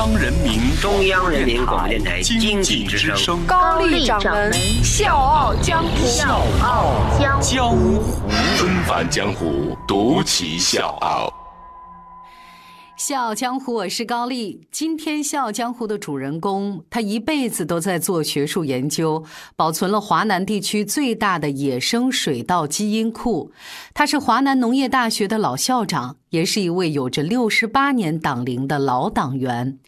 央人民中央人民广播电台经济之声高丽掌门笑傲江湖，笑傲江江湖纷返江湖，独骑笑傲。笑傲江湖，我是高丽。今天笑傲江湖的主人公，他一辈子都在做学术研究，保存了华南地区最大的野生水稻基因库。他是华南农业大学的老校长，也是一位有着六十八年党龄的老党员。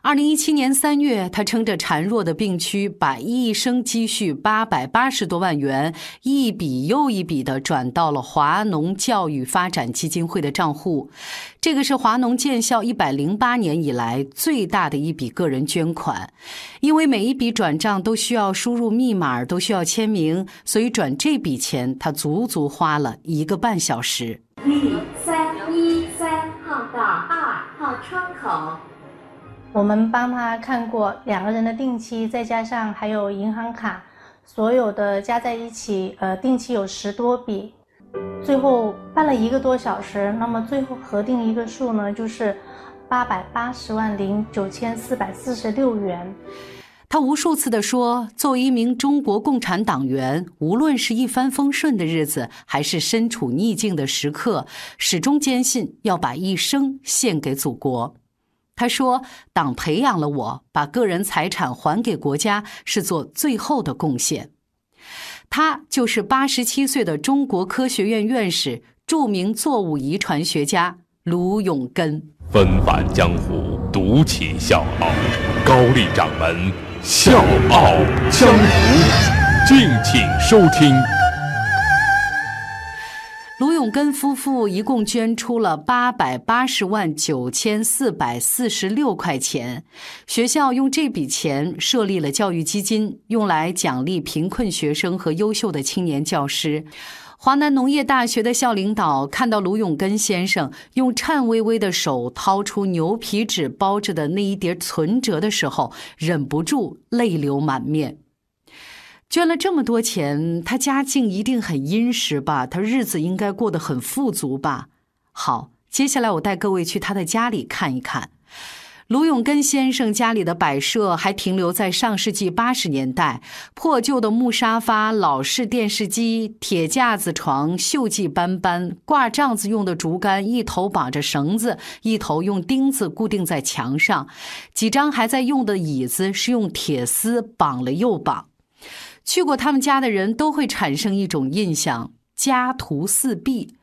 二零一七年三月，他撑着孱弱的病躯，把一生积蓄八百八十多万元一笔又一笔地转到了华农教育发展基金会的账户。这个是华农建校一百零八年以来最大的一笔个人捐款。因为每一笔转账都需要输入密码，都需要签名，所以转这笔钱他足足花了一个半小时。一三窗口。我们帮他看过两个人的定期，再加上还有银行卡，所有的加在一起，呃，定期有十多笔，最后办了一个多小时，那么最后核定一个数呢，就是八百八十万零九千四百四十六元。他无数次地说，作为一名中国共产党员，无论是一帆风顺的日子，还是身处逆境的时刻，始终坚信要把一生献给祖国。他说：“党培养了我，把个人财产还给国家，是做最后的贡献。”他就是八十七岁的中国科学院院士、著名作物遗传学家卢永根。纷繁江湖，独起笑傲。高丽掌门笑傲江湖，敬请收听。卢永根夫妇一共捐出了八百八十万九千四百四十六块钱，学校用这笔钱设立了教育基金，用来奖励贫困学生和优秀的青年教师。华南农业大学的校领导看到卢永根先生用颤巍巍的手掏出牛皮纸包着的那一叠存折的时候，忍不住泪流满面。捐了这么多钱，他家境一定很殷实吧？他日子应该过得很富足吧？好，接下来我带各位去他的家里看一看。卢永根先生家里的摆设还停留在上世纪八十年代，破旧的木沙发、老式电视机、铁架子床，锈迹斑斑；挂帐子用的竹竿，一头绑着绳子，一头用钉子固定在墙上。几张还在用的椅子是用铁丝绑了又绑。去过他们家的人都会产生一种印象：家徒四壁。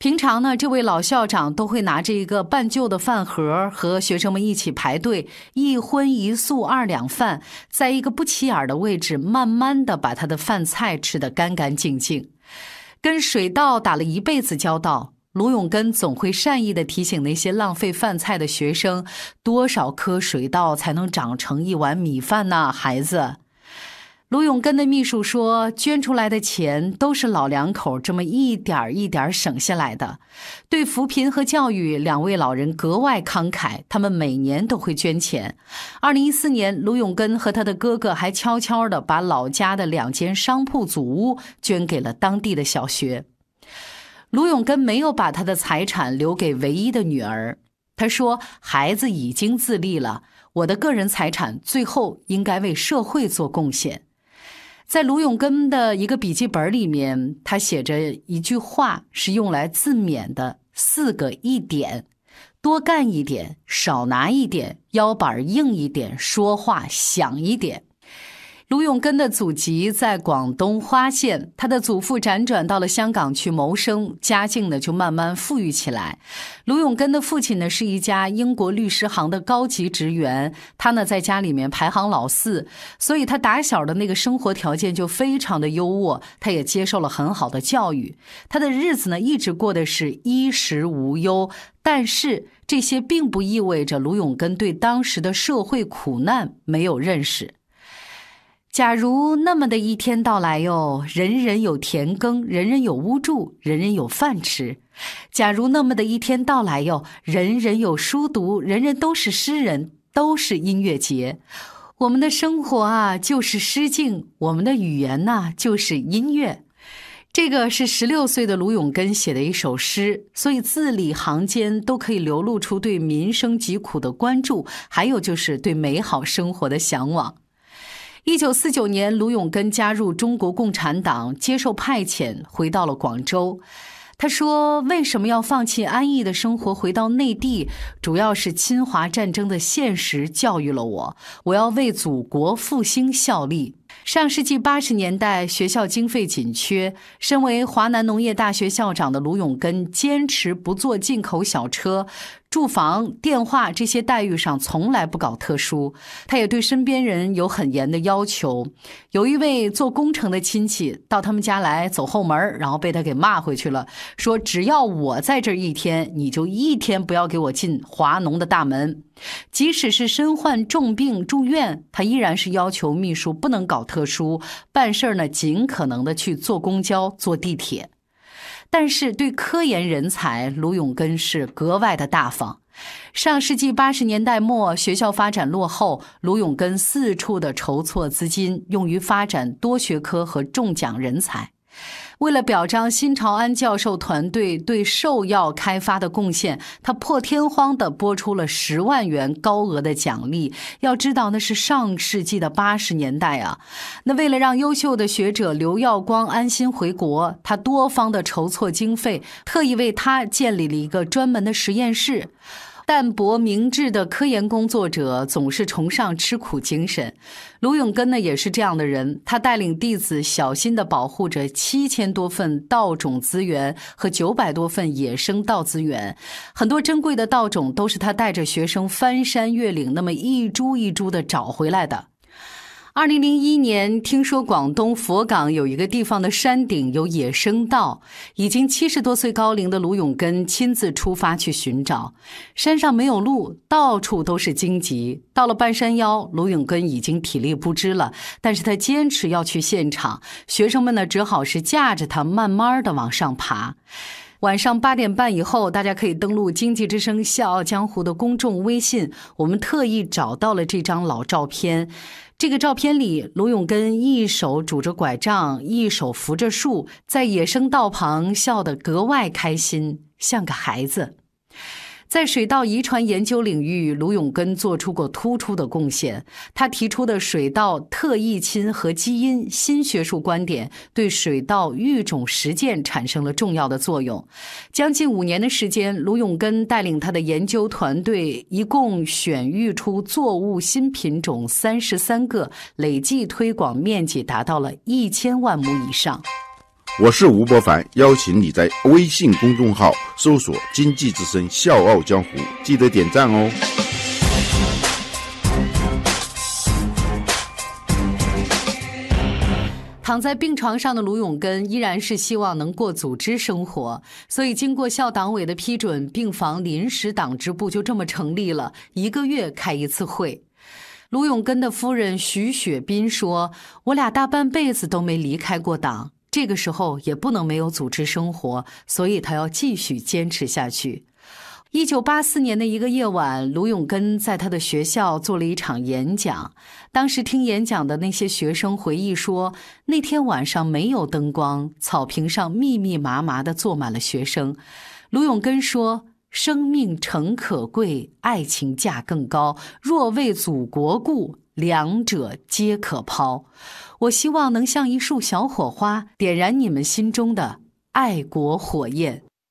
平常呢，这位老校长都会拿着一个半旧的饭盒，和学生们一起排队，一荤一素二两饭，在一个不起眼的位置，慢慢的把他的饭菜吃得干干净净。跟水稻打了一辈子交道，卢永根总会善意的提醒那些浪费饭菜的学生：多少颗水稻才能长成一碗米饭呢？孩子。卢永根的秘书说：“捐出来的钱都是老两口这么一点一点省下来的。对扶贫和教育，两位老人格外慷慨。他们每年都会捐钱。二零一四年，卢永根和他的哥哥还悄悄地把老家的两间商铺祖屋捐给了当地的小学。卢永根没有把他的财产留给唯一的女儿。他说：‘孩子已经自立了，我的个人财产最后应该为社会做贡献。’”在卢永根的一个笔记本里面，他写着一句话，是用来自勉的四个一点：多干一点，少拿一点，腰板硬一点，说话响一点。卢永根的祖籍在广东花县，他的祖父辗转到了香港去谋生，家境呢就慢慢富裕起来。卢永根的父亲呢是一家英国律师行的高级职员，他呢在家里面排行老四，所以他打小的那个生活条件就非常的优渥，他也接受了很好的教育，他的日子呢一直过的是衣食无忧。但是这些并不意味着卢永根对当时的社会苦难没有认识。假如那么的一天到来哟，人人有田耕，人人有屋住，人人有饭吃；假如那么的一天到来哟，人人有书读，人人都是诗人，都是音乐节。我们的生活啊，就是诗境；我们的语言呐，就是音乐。这个是十六岁的卢永根写的一首诗，所以字里行间都可以流露出对民生疾苦的关注，还有就是对美好生活的向往。一九四九年，卢永根加入中国共产党，接受派遣，回到了广州。他说：“为什么要放弃安逸的生活，回到内地？主要是侵华战争的现实教育了我，我要为祖国复兴效力。”上世纪八十年代，学校经费紧缺，身为华南农业大学校长的卢永根坚持不坐进口小车。住房、电话这些待遇上从来不搞特殊，他也对身边人有很严的要求。有一位做工程的亲戚到他们家来走后门，然后被他给骂回去了，说只要我在这一天，你就一天不要给我进华农的大门。即使是身患重病住院，他依然是要求秘书不能搞特殊，办事呢尽可能的去坐公交、坐地铁。但是对科研人才，卢永根是格外的大方。上世纪八十年代末，学校发展落后，卢永根四处的筹措资金，用于发展多学科和中奖人才。为了表彰辛朝安教授团队对兽药开发的贡献，他破天荒地拨出了十万元高额的奖励。要知道，那是上世纪的八十年代啊！那为了让优秀的学者刘耀光安心回国，他多方的筹措经费，特意为他建立了一个专门的实验室。淡泊明志的科研工作者总是崇尚吃苦精神，卢永根呢也是这样的人。他带领弟子小心地保护着七千多份稻种资源和九百多份野生稻资源，很多珍贵的稻种都是他带着学生翻山越岭，那么一株一株地找回来的。二零零一年，听说广东佛冈有一个地方的山顶有野生稻，已经七十多岁高龄的卢永根亲自出发去寻找。山上没有路，到处都是荆棘。到了半山腰，卢永根已经体力不支了，但是他坚持要去现场。学生们呢，只好是架着他慢慢的往上爬。晚上八点半以后，大家可以登录《经济之声·笑傲江湖》的公众微信，我们特意找到了这张老照片。这个照片里，卢永根一手拄着拐杖，一手扶着树，在野生道旁笑得格外开心，像个孩子。在水稻遗传研究领域，卢永根做出过突出的贡献。他提出的水稻特异亲和基因新学术观点，对水稻育种实践产生了重要的作用。将近五年的时间，卢永根带领他的研究团队，一共选育出作物新品种三十三个，累计推广面积达到了一千万亩以上。我是吴伯凡，邀请你在微信公众号搜索“经济之声笑傲江湖”，记得点赞哦。躺在病床上的卢永根依然是希望能过组织生活，所以经过校党委的批准，病房临时党支部就这么成立了，一个月开一次会。卢永根的夫人徐雪斌说：“我俩大半辈子都没离开过党。”这个时候也不能没有组织生活，所以他要继续坚持下去。一九八四年的一个夜晚，卢永根在他的学校做了一场演讲。当时听演讲的那些学生回忆说，那天晚上没有灯光，草坪上密密麻麻的坐满了学生。卢永根说：“生命诚可贵，爱情价更高。若为祖国故。”两者皆可抛，我希望能像一束小火花，点燃你们心中的爱国火焰。